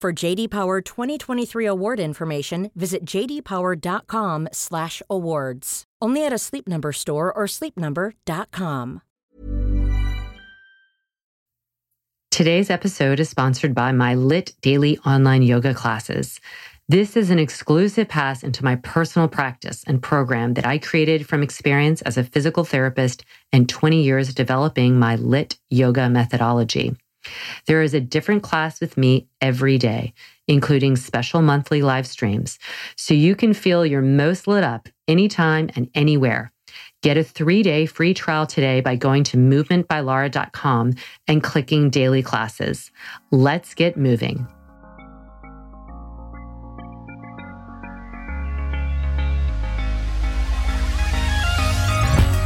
For JD Power 2023 award information, visit jdpower.com/awards. Only at a Sleep Number store or sleepnumber.com. Today's episode is sponsored by my LYT Daily online yoga classes. This is an exclusive pass into my personal practice and program that I created from experience as a physical therapist and 20 years developing my LYT yoga methodology. There is a different class with me every day, including special monthly live streams, so you can feel your most lit up anytime and anywhere. Get a three day free trial today by going to movementbylara.com and clicking daily classes. Let's get moving.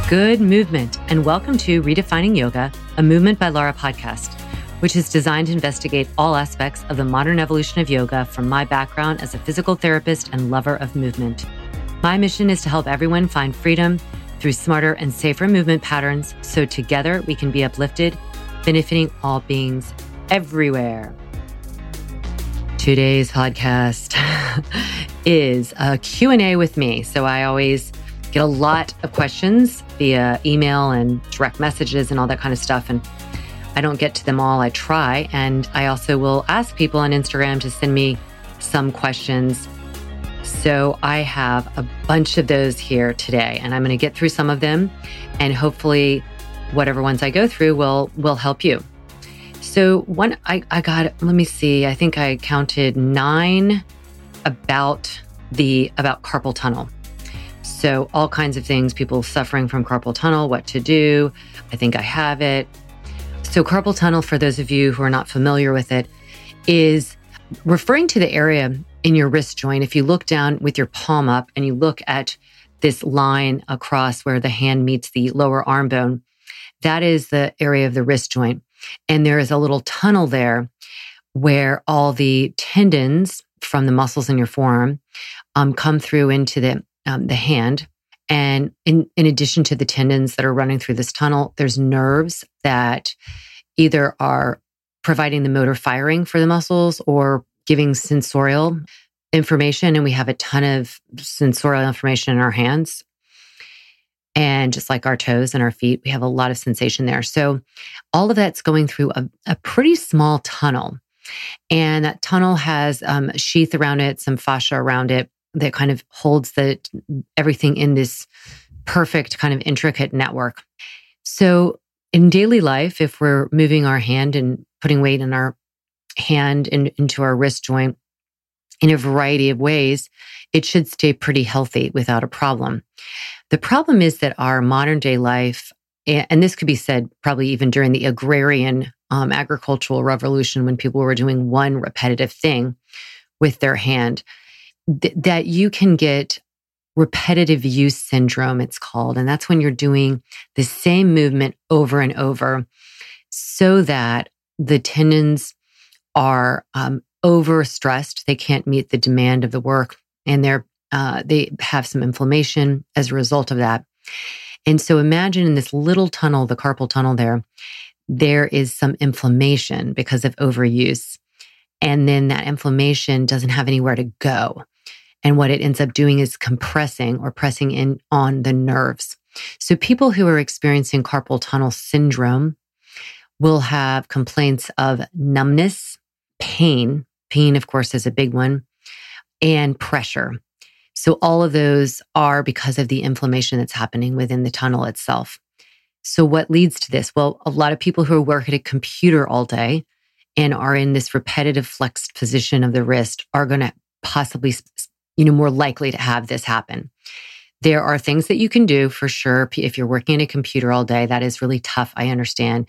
Good movement, and welcome to Redefining Yoga, a Movement by Lara podcast, which is designed to investigate all aspects of the modern evolution of yoga from my background as a physical therapist and lover of movement. My mission is to help everyone find freedom through smarter and safer movement patterns so together we can be uplifted, benefiting all beings everywhere. Today's podcast is a Q&A with me. So I always get a lot of questions via email and direct messages and all that kind of stuff. And I don't get to them all. I try. And I also will ask people on Instagram to send me some questions. So I have a bunch of those here today, and I'm going to get through some of them. And hopefully, whatever ones I go through will will help you. So one I, I got let me see, I think I counted nine about the about carpal tunnel. So, all kinds of things, people suffering from carpal tunnel, what to do. I think I have it. So, carpal tunnel, for those of you who are not familiar with it, is referring to the area in your wrist joint. If you look down with your palm up and you look at this line across where the hand meets the lower arm bone, that is the area of the wrist joint. And there is a little tunnel there where all the tendons from the muscles in your forearm um, come through into the um, the hand. And in, in addition to the tendons that are running through this tunnel, there's nerves that either are providing the motor firing for the muscles or giving sensorial information. And we have a ton of sensorial information in our hands. And just like our toes and our feet, we have a lot of sensation there. So all of that's going through a, a pretty small tunnel. And that tunnel has um, a sheath around it, some fascia around it that kind of holds the everything in this perfect kind of intricate network. So in daily life, if we're moving our hand and putting weight in our hand and into our wrist joint in a variety of ways, it should stay pretty healthy without a problem. The problem is that our modern day life, and this could be said probably even during the agrarian um, agricultural revolution when people were doing one repetitive thing with their hand, th- that you can get repetitive use syndrome, it's called. And that's when you're doing the same movement over and over so that the tendons are um, overstressed. They can't meet the demand of the work and they're, uh, they have some inflammation as a result of that. And so imagine in this little tunnel, the carpal tunnel there, there is some inflammation because of overuse. And then that inflammation doesn't have anywhere to go. And what it ends up doing is compressing or pressing in on the nerves. So people who are experiencing carpal tunnel syndrome will have complaints of numbness, pain, Pain, of course, is a big one, and pressure. So all of those are because of the inflammation that's happening within the tunnel itself. So what leads to this? Well, a lot of people who work at a computer all day and are in this repetitive flexed position of the wrist are going to possibly, you know, more likely to have this happen. There are things that you can do for sure. If you're working in a computer all day, that is really tough. I understand.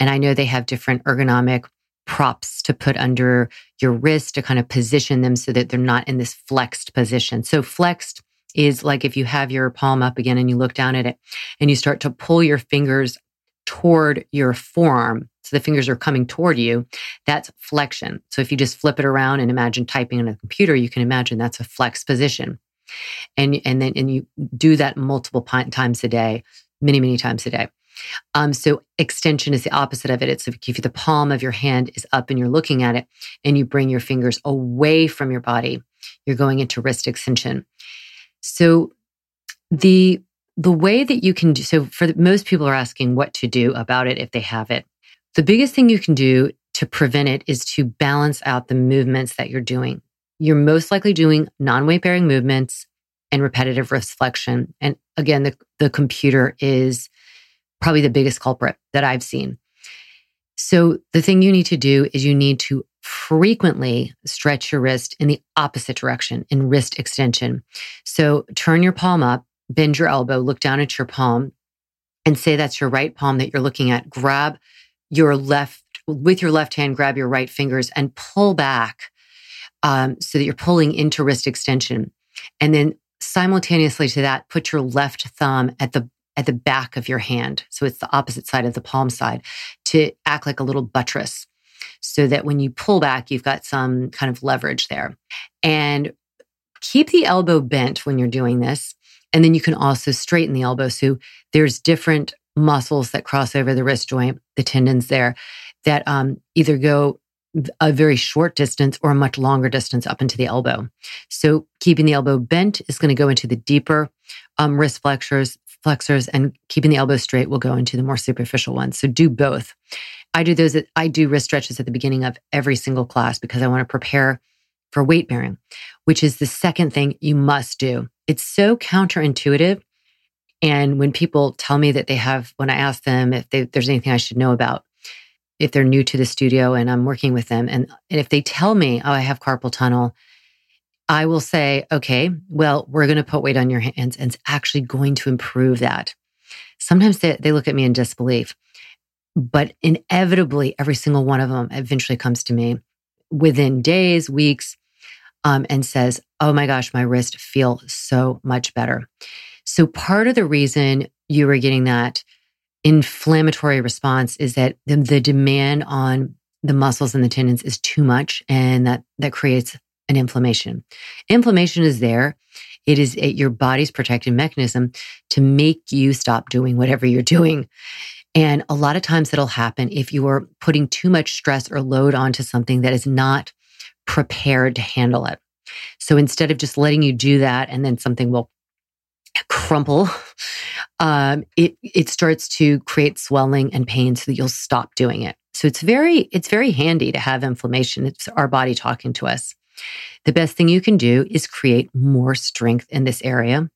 And I know they have different ergonomic props to put under your wrist to kind of position them so that they're not in this flexed position. So flexed is like if you have your palm up again and you look down at it and you start to pull your fingers toward your forearm. So the fingers are coming toward you. That's flexion. So if you just flip it around and imagine typing on a computer, you can imagine that's a flex position. And, and then, and you do that multiple times a day, many, many times a day. Um, so extension is the opposite of it. It's if the palm of your hand is up and you're looking at it and you bring your fingers away from your body, you're going into wrist extension. So the the way that you can do so for the, most people are asking what to do about it if they have it. The biggest thing you can do to prevent it is to balance out the movements that you're doing. You're most likely doing non-weight bearing movements and repetitive wrist flexion. And again, the, the computer is probably the biggest culprit that I've seen. So the thing you need to do is you need to frequently stretch your wrist in the opposite direction in wrist extension. So turn your palm up, bend your elbow, look down at your palm and say that's your right palm that you're looking at. Grab your left, with your left hand, grab your right fingers and pull back um, so that you're pulling into wrist extension. And then simultaneously to that, put your left thumb at the at the back of your hand. So it's the opposite side of the palm side to act like a little buttress so that when you pull back, you've got some kind of leverage there. And keep the elbow bent when you're doing this. And then you can also straighten the elbow. So there's different muscles that cross over the wrist joint, the tendons there, that um, either go a very short distance or a much longer distance up into the elbow. So keeping the elbow bent is going to go into the deeper um, wrist flexors, flexors and keeping the elbow straight will go into the more superficial ones. So do both. I do those, I do wrist stretches at the beginning of every single class because I want to prepare for weight bearing, which is the second thing you must do. It's so counterintuitive. And when people tell me that they have, when I ask them if they, there's anything I should know about, if they're new to the studio and I'm working with them, and, and if they tell me, oh, I have carpal tunnel, I will say, okay, well, we're going to put weight on your hands and it's actually going to improve that. Sometimes they, they look at me in disbelief, but inevitably, every single one of them eventually comes to me within days, weeks, um, and says, oh my gosh, my wrist feel so much better. So part of the reason you were getting that inflammatory response is that the, the demand on the muscles and the tendons is too much and that that creates an inflammation. Inflammation is there. It is your body's protective mechanism to make you stop doing whatever you're doing. And a lot of times it'll happen if you are putting too much stress or load onto something that is not prepared to handle it. So instead of just letting you do that and then something will crumple, um, it it starts to create swelling and pain so that you'll stop doing it. So it's very it's very handy to have inflammation. It's our body talking to us. The best thing you can do is create more strength in this area.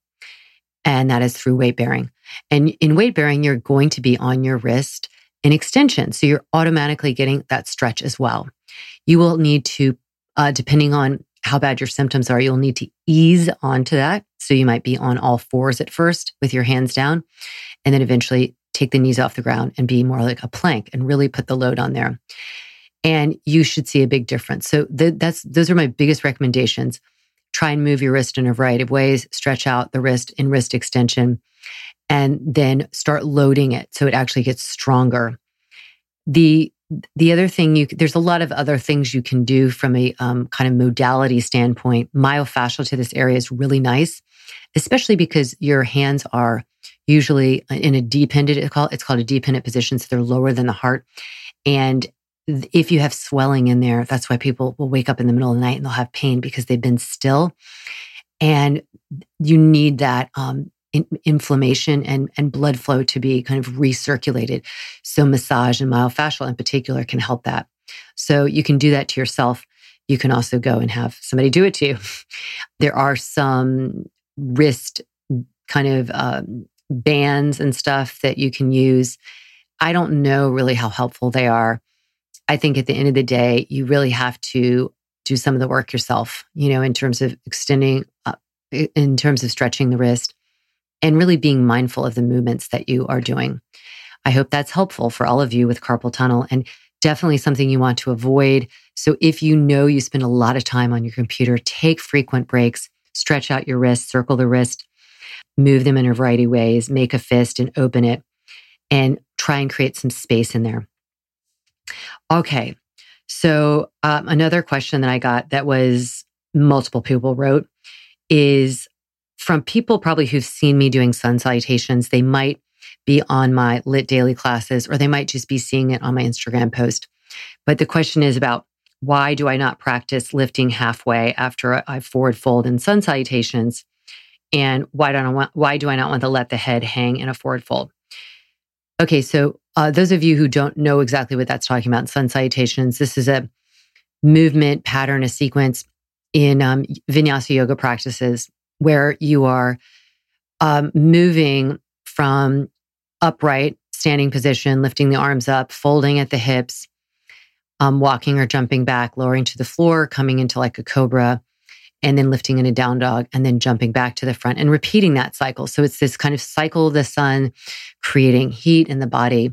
And that is through weight bearing. And in weight bearing, you're going to be on your wrist in extension. So you're automatically getting that stretch as well. You will need to, uh, depending on how bad your symptoms are, you'll need to ease onto that. So you might be on all fours at first with your hands down, and then eventually take the knees off the ground and be more like a plank and really put the load on there and you should see a big difference. So that's those are my biggest recommendations. Try and move your wrist in a variety of ways, stretch out the wrist in wrist extension, and then start loading it so it actually gets stronger. The the other thing you there's a lot of other things you can do from a um, kind of modality standpoint. Myofascial to this area is really nice, especially because your hands are usually in a dependent it's called, it's called a dependent position, so they're lower than the heart, and if you have swelling in there, that's why people will wake up in the middle of the night and they'll have pain because they've been still. And you need that um, in, inflammation and, and blood flow to be kind of recirculated. So, massage and myofascial in particular can help that. So, you can do that to yourself you can also go and have somebody do it to you. There are some wrist kind of um, bands and stuff that you can use. I don't know really how helpful they are. I think at the end of the day, you really have to do some of the work yourself, you know, in terms of extending, uh, in terms of stretching the wrist and really being mindful of the movements that you are doing. I hope that's helpful for all of you with carpal tunnel and definitely something you want to avoid. So if you know you spend a lot of time on your computer, take frequent breaks, stretch out your wrist, circle the wrist, move them in a variety of ways, make a fist and open it, and try and create some space in there. Okay. So, um, another question that I got that was multiple people wrote is from people probably who've seen me doing sun salutations. They might be on my LYT daily classes, or they might just be seeing it on my Instagram post. But the question is about why do I not practice lifting halfway after I forward fold in sun salutations? And why don't I want, why do I not want to let the head hang in a forward fold? Okay, so uh, those of you who don't know exactly what that's talking about in sun salutations, this is a movement pattern, a sequence in um, vinyasa yoga practices where you are um, moving from upright standing position, lifting the arms up, folding at the hips, um, walking or jumping back, lowering to the floor, coming into like a cobra, and then lifting in a down dog, and then jumping back to the front and repeating that cycle. So it's this kind of cycle of the sun, creating heat in the body.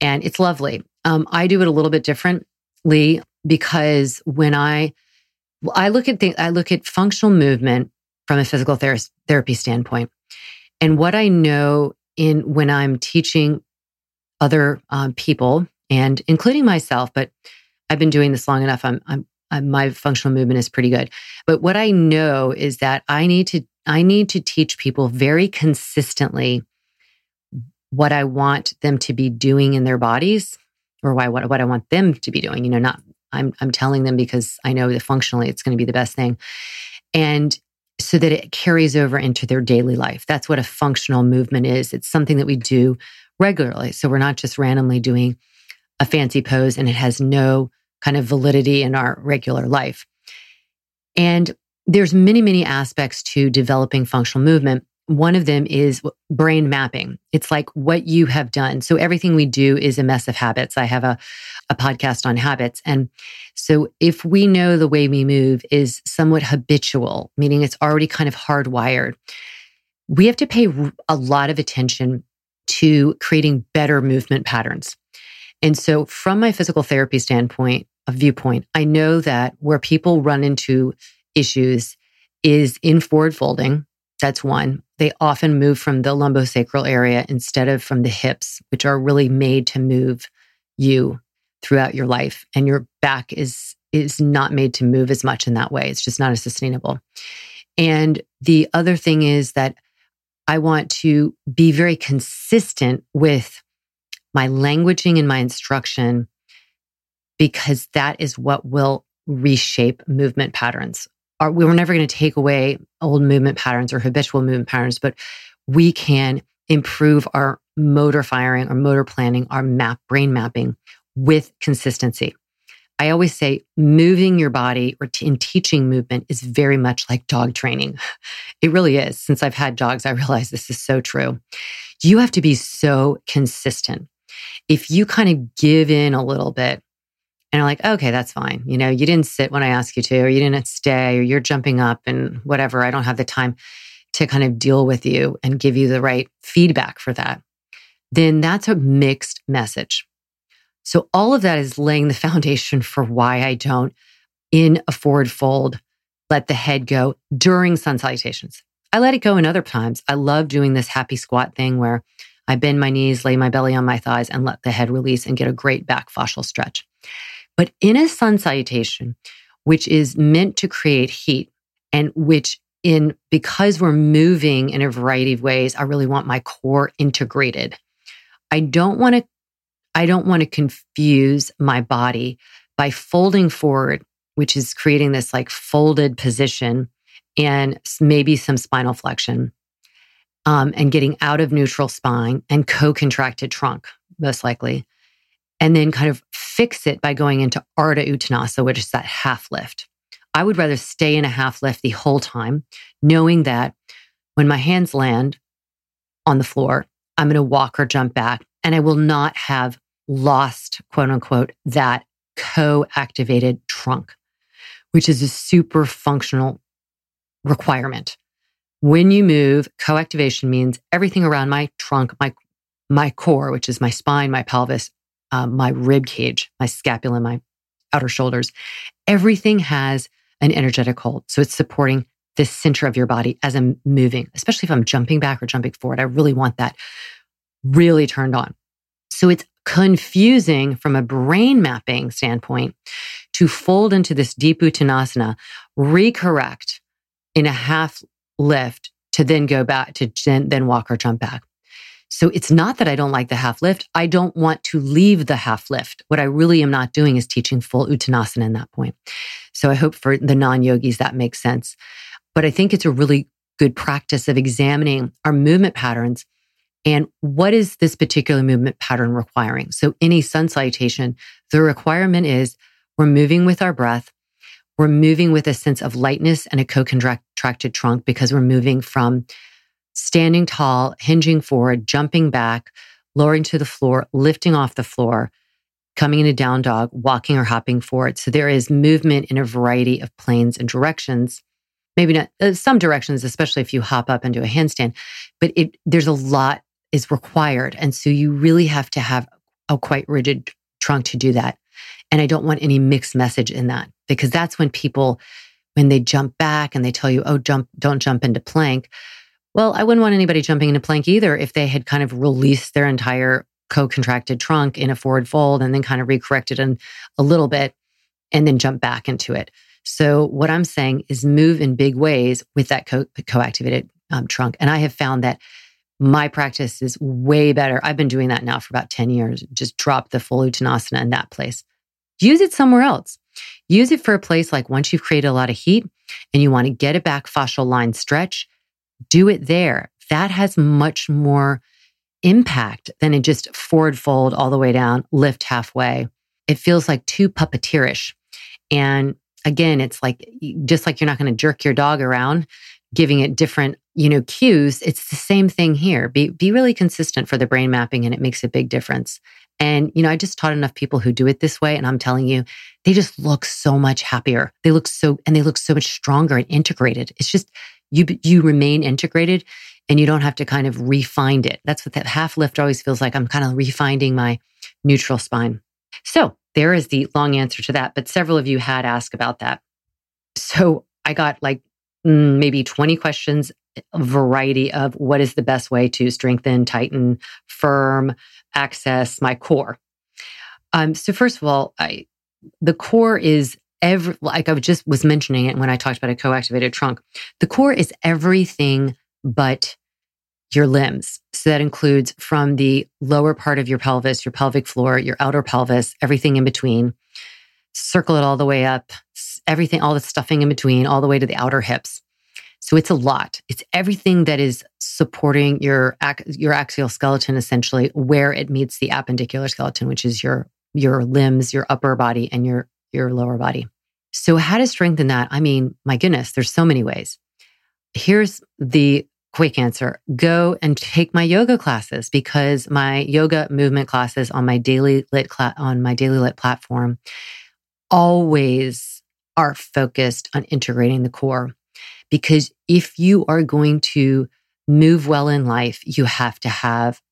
And it's lovely. Um, I do it a little bit differently because when I I look at things, I look at functional movement from a physical ther- therapy standpoint, and what I know in when I'm teaching other um, people and including myself, but I've been doing this long enough. I'm, I'm, I'm, my functional movement is pretty good. But what I know is that I need to, I need to teach people very consistently what I want them to be doing in their bodies or why, what, what I want them to be doing, you know, not, I'm, I'm telling them because I know that functionally it's going to be the best thing. And so that it carries over into their daily life. That's what a functional movement is. It's something that we do regularly. So we're not just randomly doing a fancy pose and it has no kind of validity in our regular life. And there's many, many aspects to developing functional movement. One of them is brain mapping. It's like what you have done. So everything we do is a mess of habits. I have a, a podcast on habits. And so if we know the way we move is somewhat habitual, meaning it's already kind of hardwired, we have to pay a lot of attention to creating better movement patterns. And so from my physical therapy standpoint, a viewpoint, I know that where people run into issues is in forward folding. That's one. They often move from the lumbosacral area instead of from the hips, which are really made to move you throughout your life. And your back is is not made to move as much in that way. It's just not as sustainable. And the other thing is that I want to be very consistent with my languaging and my instruction because that is what will reshape movement patterns we were never going to take away old movement patterns or habitual movement patterns, but we can improve our motor firing, our motor planning, our map, brain mapping with consistency. I always say moving your body or t- in teaching movement is very much like dog training. It really is. Since I've had dogs, I realize this is so true. You have to be so consistent. If you kind of give in a little bit and are like, okay, that's fine. You know, you didn't sit when I asked you to, or you didn't stay, or you're jumping up and whatever. I don't have the time to kind of deal with you and give you the right feedback for that. Then that's a mixed message. So all of that is laying the foundation for why I don't in a forward fold let the head go during sun salutations. I let it go in other times. I love doing this happy squat thing where I bend my knees, lay my belly on my thighs, and let the head release and get a great back fascial stretch. But in a sun salutation, which is meant to create heat and which in because we're moving in a variety of ways, I really want my core integrated. I don't want to I don't want to confuse my body by folding forward, which is creating this like folded position and maybe some spinal flexion. Um, and getting out of neutral spine and co contracted trunk, most likely and then kind of fix it by going into Ardha Uttanasana, which is that half lift. I would rather stay in a half lift the whole time, knowing that when my hands land on the floor, I'm going to walk or jump back and I will not have lost, quote unquote, that co activated trunk, which is a super functional requirement. When you move, co activation means everything around my trunk, my, my core, which is my spine, my pelvis, um, my rib cage, my scapula, my outer shoulders, everything has an energetic hold. So it's supporting the center of your body as I'm moving, especially if I'm jumping back or jumping forward. I really want that really turned on. So it's confusing from a brain mapping standpoint to fold into this deep uttanasana, recorrect in a half lift to then go back to then walk or jump back. So it's not that I don't like the half lift. I don't want to leave the half lift. What I really am not doing is teaching full uttanasana in that point. So I hope for the non yogis that makes sense. But I think it's a really good practice of examining our movement patterns and what is this particular movement pattern requiring. So in a sun salutation, the requirement is we're moving with our breath. We're moving with a sense of lightness and a co-contracted trunk because we're moving from standing tall, hinging forward, jumping back, lowering to the floor, lifting off the floor, coming in a down dog, walking or hopping forward. So there is movement in a variety of planes and directions. Maybe not uh, some directions, especially if you hop up and do a handstand, but it, there's a lot is required. And so you really have to have a quite rigid trunk to do that. And I don't want any mixed message in that because that's when people, when they jump back and they tell you, oh, jump, don't jump into plank. Well, I wouldn't want anybody jumping into plank either if they had kind of released their entire co-contracted trunk in a forward fold and then kind of recorrected in a little bit and then jump back into it. So what I'm saying is move in big ways with that co- co-activated um, trunk. And I have found that my practice is way better. I've been doing that now for about 10 years. Just drop the full Uttanasana in that place. Use it somewhere else. Use it for a place like once you've created a lot of heat and you want to get a back fascial line stretch, do it there. That has much more impact than a just forward fold all the way down, lift halfway. It feels like too puppeteerish. And again, it's like just like you're not going to jerk your dog around, giving it different, you know, cues. It's the same thing here. Be be really consistent for the brain mapping and it makes a big difference. And, you know, I just taught enough people who do it this way. And I'm telling you, they just look so much happier. They look so, and they look so much stronger and integrated. It's just, you you remain integrated and you don't have to kind of refind it. That's what that half lift always feels like. I'm kind of refinding my neutral spine. So there is the long answer to that. But several of you had asked about that. So I got like mm, maybe 20 questions, a variety of what is the best way to strengthen, tighten, firm, access my core. Um, so first of all, I the core is every like I just was mentioning it when I talked about a co-activated trunk. The core is everything but your limbs. So that includes from the lower part of your pelvis, your pelvic floor, your outer pelvis, everything in between. Circle it all the way up, everything, all the stuffing in between, all the way to the outer hips. So it's a lot. It's everything that is supporting your your axial skeleton essentially where it meets the appendicular skeleton, which is your your limbs, your upper body and your your lower body. So, how to strengthen that? I mean, my goodness, there's so many ways. Here's the quick answer go and take my yoga classes because my yoga movement classes on my daily LYT cl- on my daily LYT platform always are focused on integrating the core because if you are going to move well in life you have to have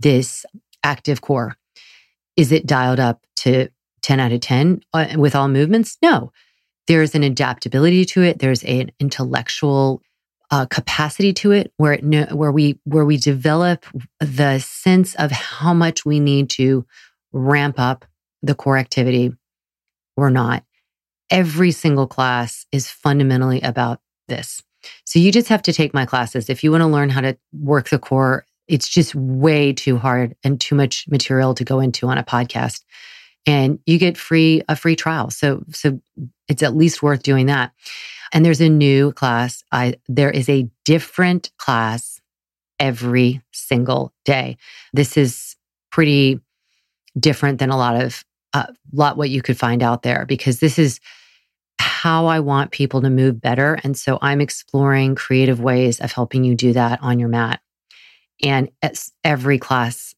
this active core is it dialed up to 10 out of 10 uh, with all movements? No. There's an adaptability to it. There's an intellectual uh, capacity to it where it where we where we develop the sense of how much we need to ramp up the core activity or not. Every single class is fundamentally about this. So you just have to take my classes. If you want to learn how to work the core, it's just way too hard and too much material to go into on a podcast and you get free a free trial. So so it's at least worth doing that. And there's a new class. I there is a different class every single day. This is pretty different than a lot of uh, lot what you could find out there because this is how I want people to move better. And so I'm exploring creative ways of helping you do that on your mat. And every class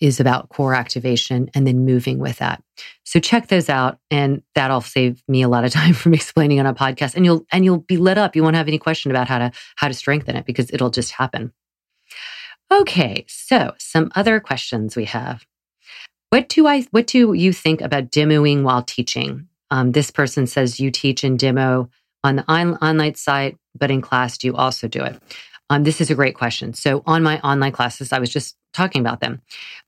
is about core activation and then moving with that. So check those out and that'll save me a lot of time from explaining on a podcast and you'll and you'll be lit up. You won't have any question about how to how to strengthen it because it'll just happen. Okay, so some other questions we have. What do I what do you think about demoing while teaching? Um, this person says you teach and demo on the on- online site, but in class, do you also do it? Um, this is a great question. So on my online classes, I was just talking about them.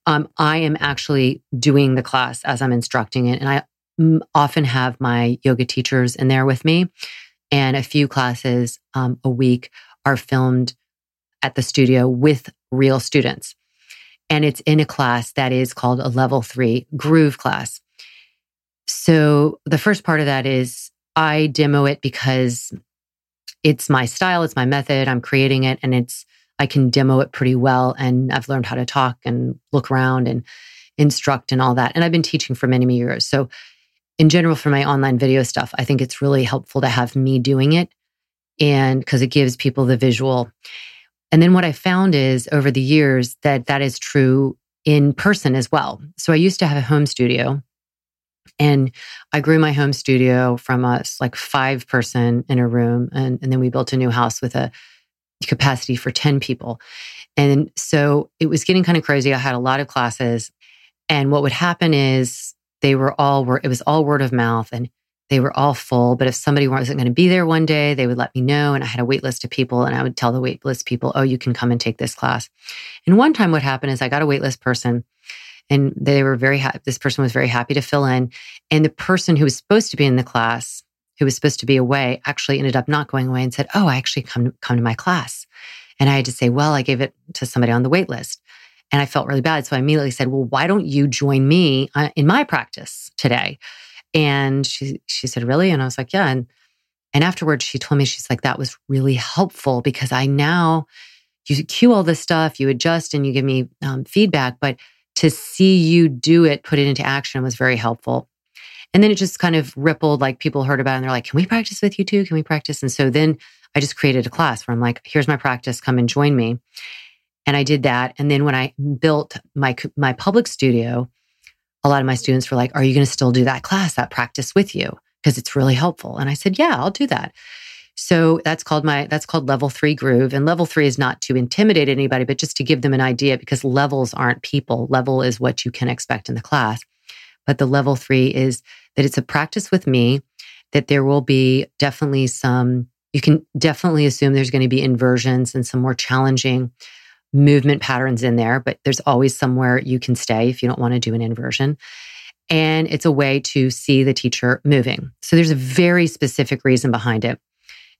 Um, I am actually doing the class as I'm instructing it, and I m- often have my yoga teachers in there with me. And a few classes um, a week are filmed at the studio with real students. And it's in a class that is called a level three groove class. So the first part of that is I demo it because it's my style, it's my method, I'm creating it, and it's, I can demo it pretty well. And I've learned how to talk and look around and instruct and all that. And I've been teaching for many, many years. So, in general, for my online video stuff, I think it's really helpful to have me doing it and because it gives people the visual. And then what I found is over the years that that is true in person as well. So I used to have a home studio and I grew my home studio from us like five person in a room. And, and then we built a new house with a capacity for 10 people. And so it was getting kind of crazy. I had a lot of classes. And what would happen is they were all, were it was all word of mouth and they were all full. But if somebody wasn't going to be there one day, they would let me know. And I had a wait list of people and I would tell the wait list people, oh, you can come and take this class. And one time what happened is I got a wait list person and they were very happy. This person was very happy to fill in. And the person who was supposed to be in the class, who was supposed to be away, actually ended up not going away and said, "Oh, I actually come come to my class." And I had to say, "Well, I gave it to somebody on the wait list." And I felt really bad. So I immediately said, "Well, why don't you join me uh, in my practice today?" And she she said, "Really?" And I was like, "Yeah." And and afterwards, she told me she's like, "That was really helpful because I now." You cue all this stuff, you adjust, and you give me um, feedback. But to see you do it, put it into action was very helpful. And then it just kind of rippled, like people heard about it and they're like, can we practice with you too? Can we practice? And so then I just created a class where I'm like, here's my practice, come and join me. And I did that. And then when I built my, my public studio, a lot of my students were like, are you going to still do that class, that practice with you? Because it's really helpful. And I said, yeah, I'll do that. So that's called my that's called level 3 groove and level 3 is not to intimidate anybody but just to give them an idea because levels aren't people. Level is what you can expect in the class. But the level 3 is that it's a practice with me that there will be definitely some you can definitely assume there's going to be inversions and some more challenging movement patterns in there, but there's always somewhere you can stay if you don't want to do an inversion. And it's a way to see the teacher moving. So there's a very specific reason behind it.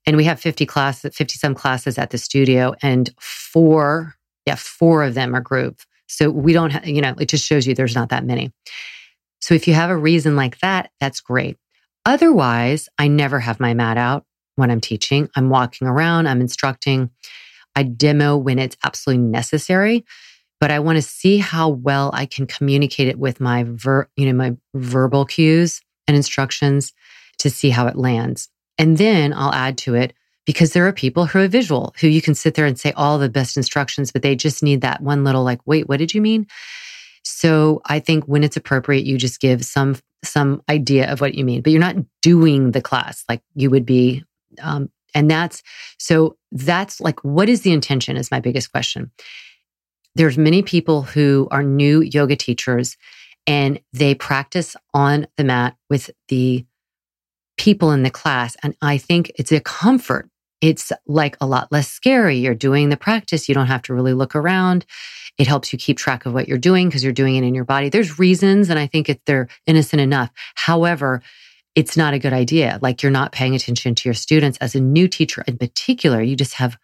And we have 50 classes, 50 some classes at the studio and four, yeah, four of them are group. So we don't have, you know, it just shows you there's not that many. So if you have a reason like that, that's great. Otherwise, I never have my mat out when I'm teaching. I'm walking around, I'm instructing. I demo when it's absolutely necessary, but I want to see how well I can communicate it with my ver, you know, my verbal cues and instructions to see how it lands. And then I'll add to it because there are people who are visual who you can sit there and say all the best instructions, but they just need that one little like, wait, what did you mean? So I think when it's appropriate, you just give some some idea of what you mean, but you're not doing the class like you would be. Um, and that's so that's like, what is the intention? Is my biggest question. There's many people who are new yoga teachers and they practice on the mat with the people in the class. And I think it's a comfort. It's like a lot less scary. You're doing the practice. You don't have to really look around. It helps you keep track of what you're doing because you're doing it in your body. There's reasons, and I think if they're innocent enough. However, it's not a good idea. Like you're not paying attention to your students as a new teacher in particular. You just have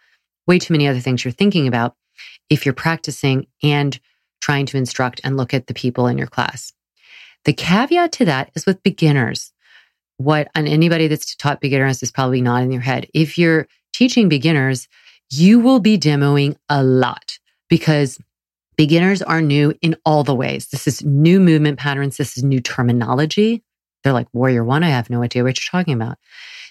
way too many other things you're thinking about if you're practicing and trying to instruct and look at the people in your class. The caveat to that is with beginners what and anybody that's taught beginners is probably not in your head. If you're teaching beginners, you will be demoing a lot because Beginners are new in all the ways. This is new movement patterns. This is new terminology. They're like, Warrior One, I have no idea what you're talking about.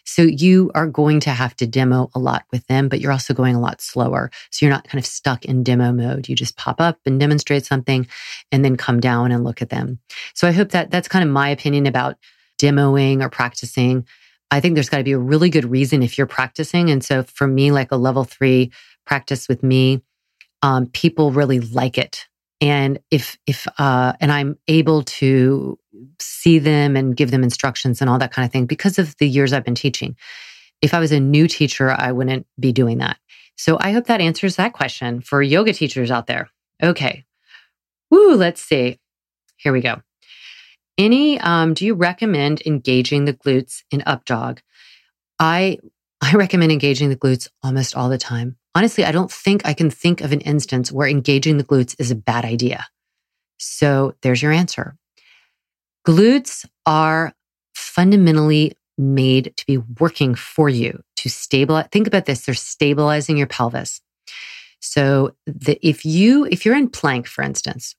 So you are going to have to demo a lot with them, but you're also going a lot slower. So you're not kind of stuck in demo mode. You just pop up and demonstrate something and then come down and look at them. So I hope that that's kind of my opinion about demoing or practicing. I think there's got to be a really good reason if you're practicing. And so for me, like a level three practice with me, um, people really like it. And if, if, uh, and I'm able to see them and give them instructions and all that kind of thing because of the years I've been teaching. If I was a new teacher, I wouldn't be doing that. So I hope that answers that question for yoga teachers out there. Okay. Woo, let's see. Here we go. Any, um, do you recommend engaging the glutes in up dog? I, I recommend engaging the glutes almost all the time. Honestly, I don't think I can think of an instance where engaging the glutes is a bad idea. So there's your answer. Glutes are fundamentally made to be working for you to stabilize. Think about this. They're stabilizing your pelvis. So the, if you, if you're in plank, for instance,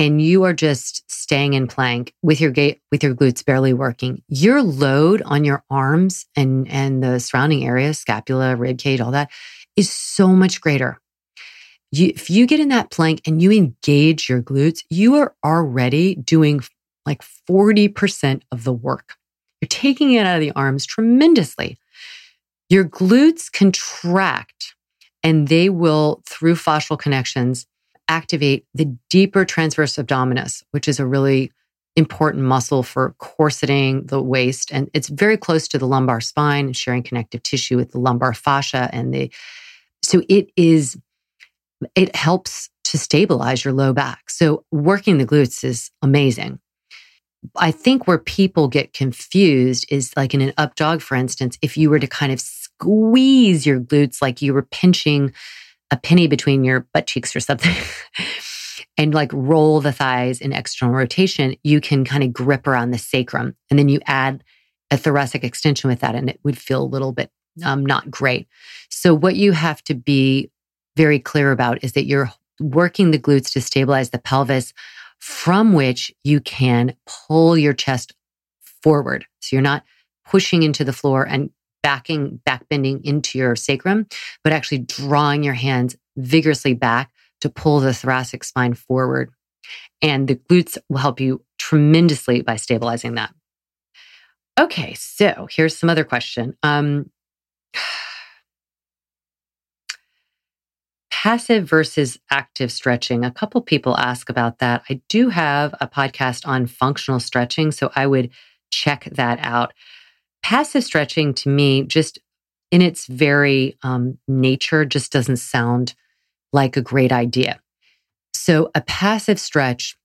and you are just staying in plank with your gait, with your glutes barely working, your load on your arms and, and the surrounding areas, scapula, rib cage, all that is so much greater. You, if you get in that plank and you engage your glutes, you are already doing like 40% of the work. You're taking it out of the arms tremendously. Your glutes contract and they will, through fascial connections, activate the deeper transverse abdominis, which is a really important muscle for corseting the waist. And it's very close to the lumbar spine, sharing connective tissue with the lumbar fascia. And the, so it is, it helps to stabilize your low back. So working the glutes is amazing. I think where people get confused is like in an up dog, for instance, if you were to kind of squeeze your glutes like you were pinching a penny between your butt cheeks or something. and like roll the thighs in external rotation, you can kind of grip around the sacrum. And then you add a thoracic extension with that, and it would feel a little bit um, not great. So, what you have to be very clear about is that you're working the glutes to stabilize the pelvis from which you can pull your chest forward. So you're not pushing into the floor and backing, back bending into your sacrum, but actually drawing your hands vigorously back to pull the thoracic spine forward. And the glutes will help you tremendously by stabilizing that. Okay, so here's some other question. Um, passive versus active stretching. A couple people ask about that. I do have a podcast on functional stretching, so I would check that out. Passive stretching to me, just in its very um, nature, just doesn't sound like a great idea. So, a passive stretch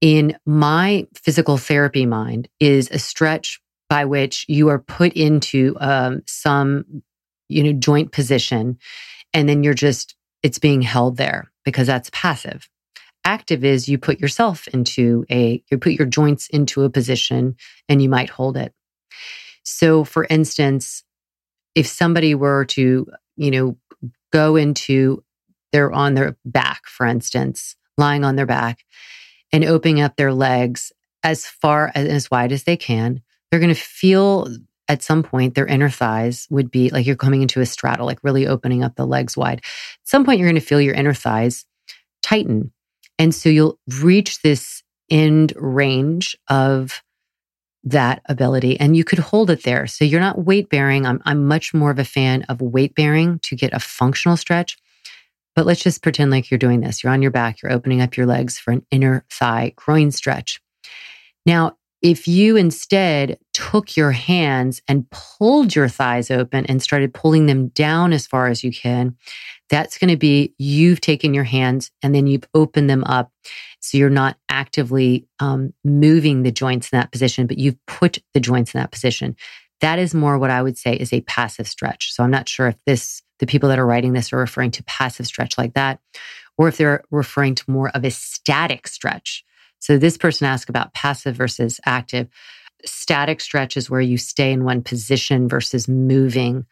in my physical therapy mind is a stretch by which you are put into um, some you know joint position and then you're just it's being held there because that's passive. Active is you put yourself into a, you put your joints into a position and you might hold it. So, for instance, if somebody were to, you know, go into, they're on their back, for instance, lying on their back and opening up their legs as far as, as wide as they can, they're going to feel at some point their inner thighs would be like you're coming into a straddle, like really opening up the legs wide. At some point, you're going to feel your inner thighs tighten. And so you'll reach this end range of that ability and you could hold it there. So you're not weight bearing. I'm, I'm much more of a fan of weight bearing to get a functional stretch. But let's just pretend like you're doing this. You're on your back, you're opening up your legs for an inner thigh groin stretch. Now, if you instead took your hands and pulled your thighs open and started pulling them down as far as you can, that's going to be you've taken your hands and then you've opened them up. So you're not actively um, moving the joints in that position, but you've put the joints in that position. That is more what I would say is a passive stretch. So I'm not sure if this, the people that are writing this are referring to passive stretch like that, or if they're referring to more of a static stretch. So this person asked about passive versus active. Static stretch is where you stay in one position versus moving.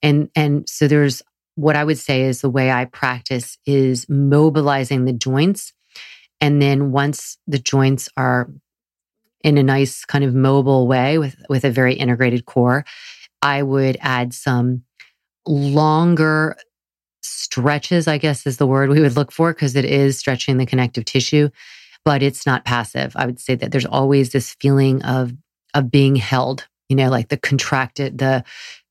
And and so there's what I would say is the way I practice is mobilizing the joints. And then once the joints are in a nice kind of mobile way with, with a very integrated core, I would add some longer stretches, I guess is the word we would look for, because it is stretching the connective tissue, but it's not passive. I would say that there's always this feeling of of being held, you know, like the contracted, the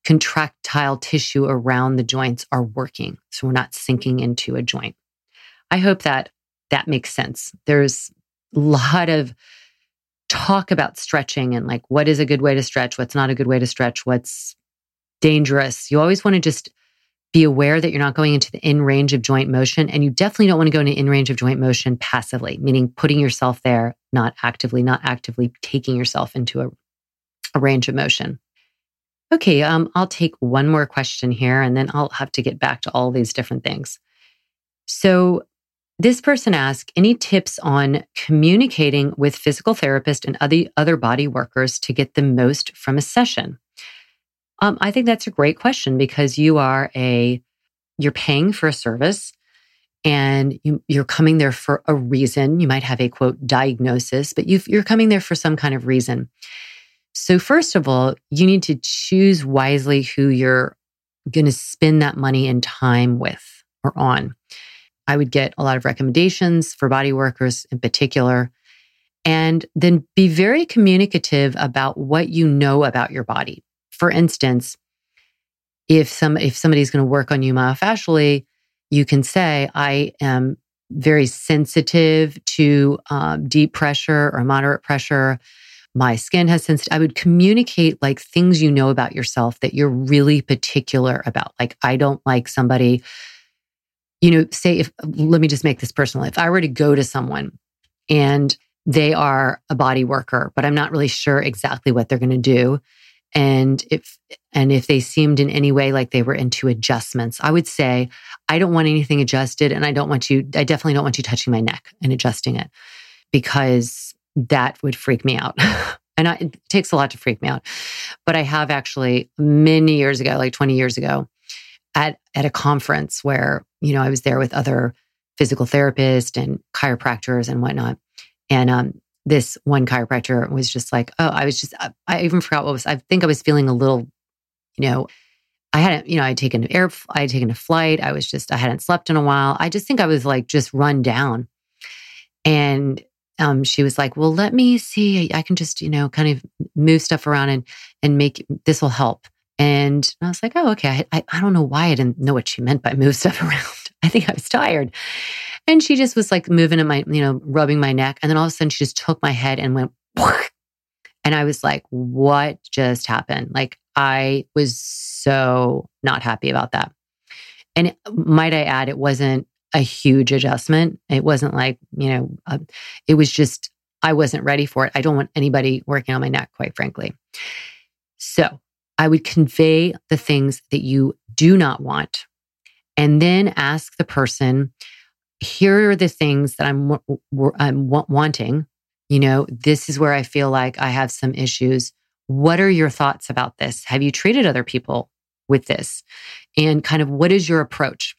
contractile tissue around the joints are working. So we're not sinking into a joint. I hope that that makes sense. There's a lot of talk about stretching and like what is a good way to stretch, what's not a good way to stretch, what's dangerous. You always want to just be aware that you're not going into the end range of joint motion. And you definitely don't want to go into end range of joint motion passively, meaning putting yourself there, not actively, not actively taking yourself into a, a range of motion. Okay, um, I'll take one more question here and then I'll have to get back to all these different things. So, this person asked any tips on communicating with physical therapists and other, other body workers to get the most from a session? Um, I think that's a great question because you are a, you're paying for a service and you, are coming there for a reason. You might have a quote diagnosis, but you you're coming there for some kind of reason. So, first of all, you need to choose wisely who you're going to spend that money and time with or on. I would get a lot of recommendations for body workers in particular. And then be very communicative about what you know about your body. For instance, if some if somebody's going to work on you myofascially, you can say, "I am very sensitive to um, deep pressure or moderate pressure my skin has sensitive. I would communicate like things you know about yourself that you're really particular about. Like, I don't like somebody, you know, say if, let me just make this personal. If I were to go to someone and they are a body worker, but I'm not really sure exactly what they're going to do. And if, and if they seemed in any way like they were into adjustments, I would say, I don't want anything adjusted. And I don't want you, I definitely don't want you touching my neck and adjusting it because that would freak me out. and I, it takes a lot to freak me out. But I have actually many years ago, like 20 years ago, at, at a conference where, you know, I was there with other physical therapists and chiropractors and whatnot. And um, this one chiropractor was just like, oh, I was just, I, I even forgot what was, I think I was feeling a little, you know, I hadn't, you know, I had taken air, I had taken a flight. I was just, I hadn't slept in a while. I just think I was like just run down. And um, she was like, "Well, let me see. I can just, you know, kind of move stuff around and and make this will help." And I was like, "Oh, okay." I, I don't know why I didn't know what she meant by move stuff around. I think I was tired, and she just was like moving in my, you know, rubbing my neck, and then all of a sudden she just took my head and went, and I was like, "What just happened?" Like I was so not happy about that. And might I add, it wasn't a huge adjustment. It wasn't like, you know, uh, it was just, I wasn't ready for it. I don't want anybody working on my neck, quite frankly. So I would convey the things that you do not want and then ask the person, here are the things that I'm, I'm wanting. You know, this is where I feel like I have some issues. What are your thoughts about this? Have you treated other people with this? And kind of what is your approach?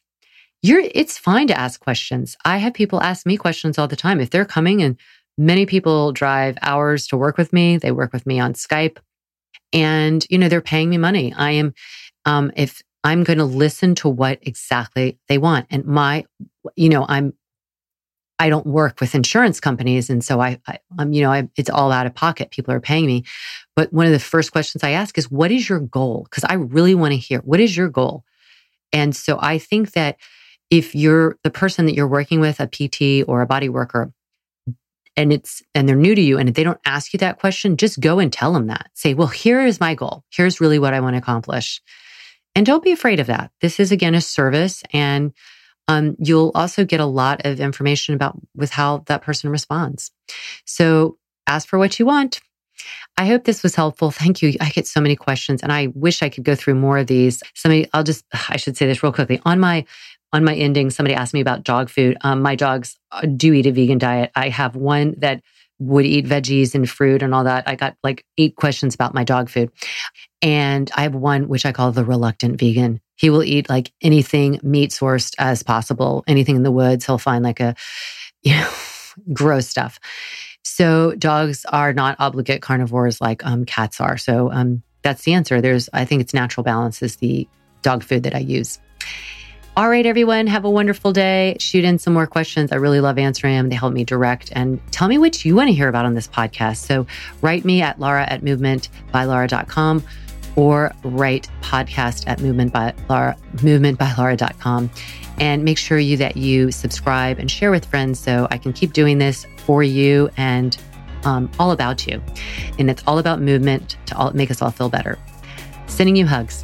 you're it's fine to ask questions. I have people ask me questions all the time. If they're coming and many people drive hours to work with me, they work with me on Skype and you know they're paying me money. I am um if I'm going to listen to what exactly they want and my you know I'm I don't work with insurance companies, and so I, I am you know, I, it's all out of pocket. People are paying me, but one of the first questions I ask is, "What is your goal?" Because I really want to hear what is your goal. And so I think that if you're the person that you're working with, a PT or a body worker, and it's and they're new to you and they don't ask you that question, just go and tell them that. Say, well, here is my goal. Here's really what I want to accomplish. And don't be afraid of that. This is again a service and um, you'll also get a lot of information about with how that person responds. So ask for what you want. I hope this was helpful. Thank you. I get so many questions and I wish I could go through more of these. Somebody, I'll just, I should say this real quickly. On my on my ending, somebody asked me about dog food. Um, my dogs do eat a vegan diet. I have one that would eat veggies and fruit and all that. I got like eight questions about my dog food. And I have one which I call the reluctant vegan. He will eat like anything meat sourced as possible, anything in the woods. He'll find like a, you know, gross stuff. So dogs are not obligate carnivores like um, cats are. So um, that's the answer. There's, I think it's natural balance is the dog food that I use. All right, everyone, have a wonderful day. Shoot in some more questions. I really love answering them. They help me direct and tell me what you want to hear about on this podcast. So write me at Laura at movementbylaura.com or write podcast at movement by Laura, movementbylaura.com. And make sure you that you subscribe and share with friends so I can keep doing this for you and um, all about you. And it's all about movement to all, make us all feel better. Sending you hugs.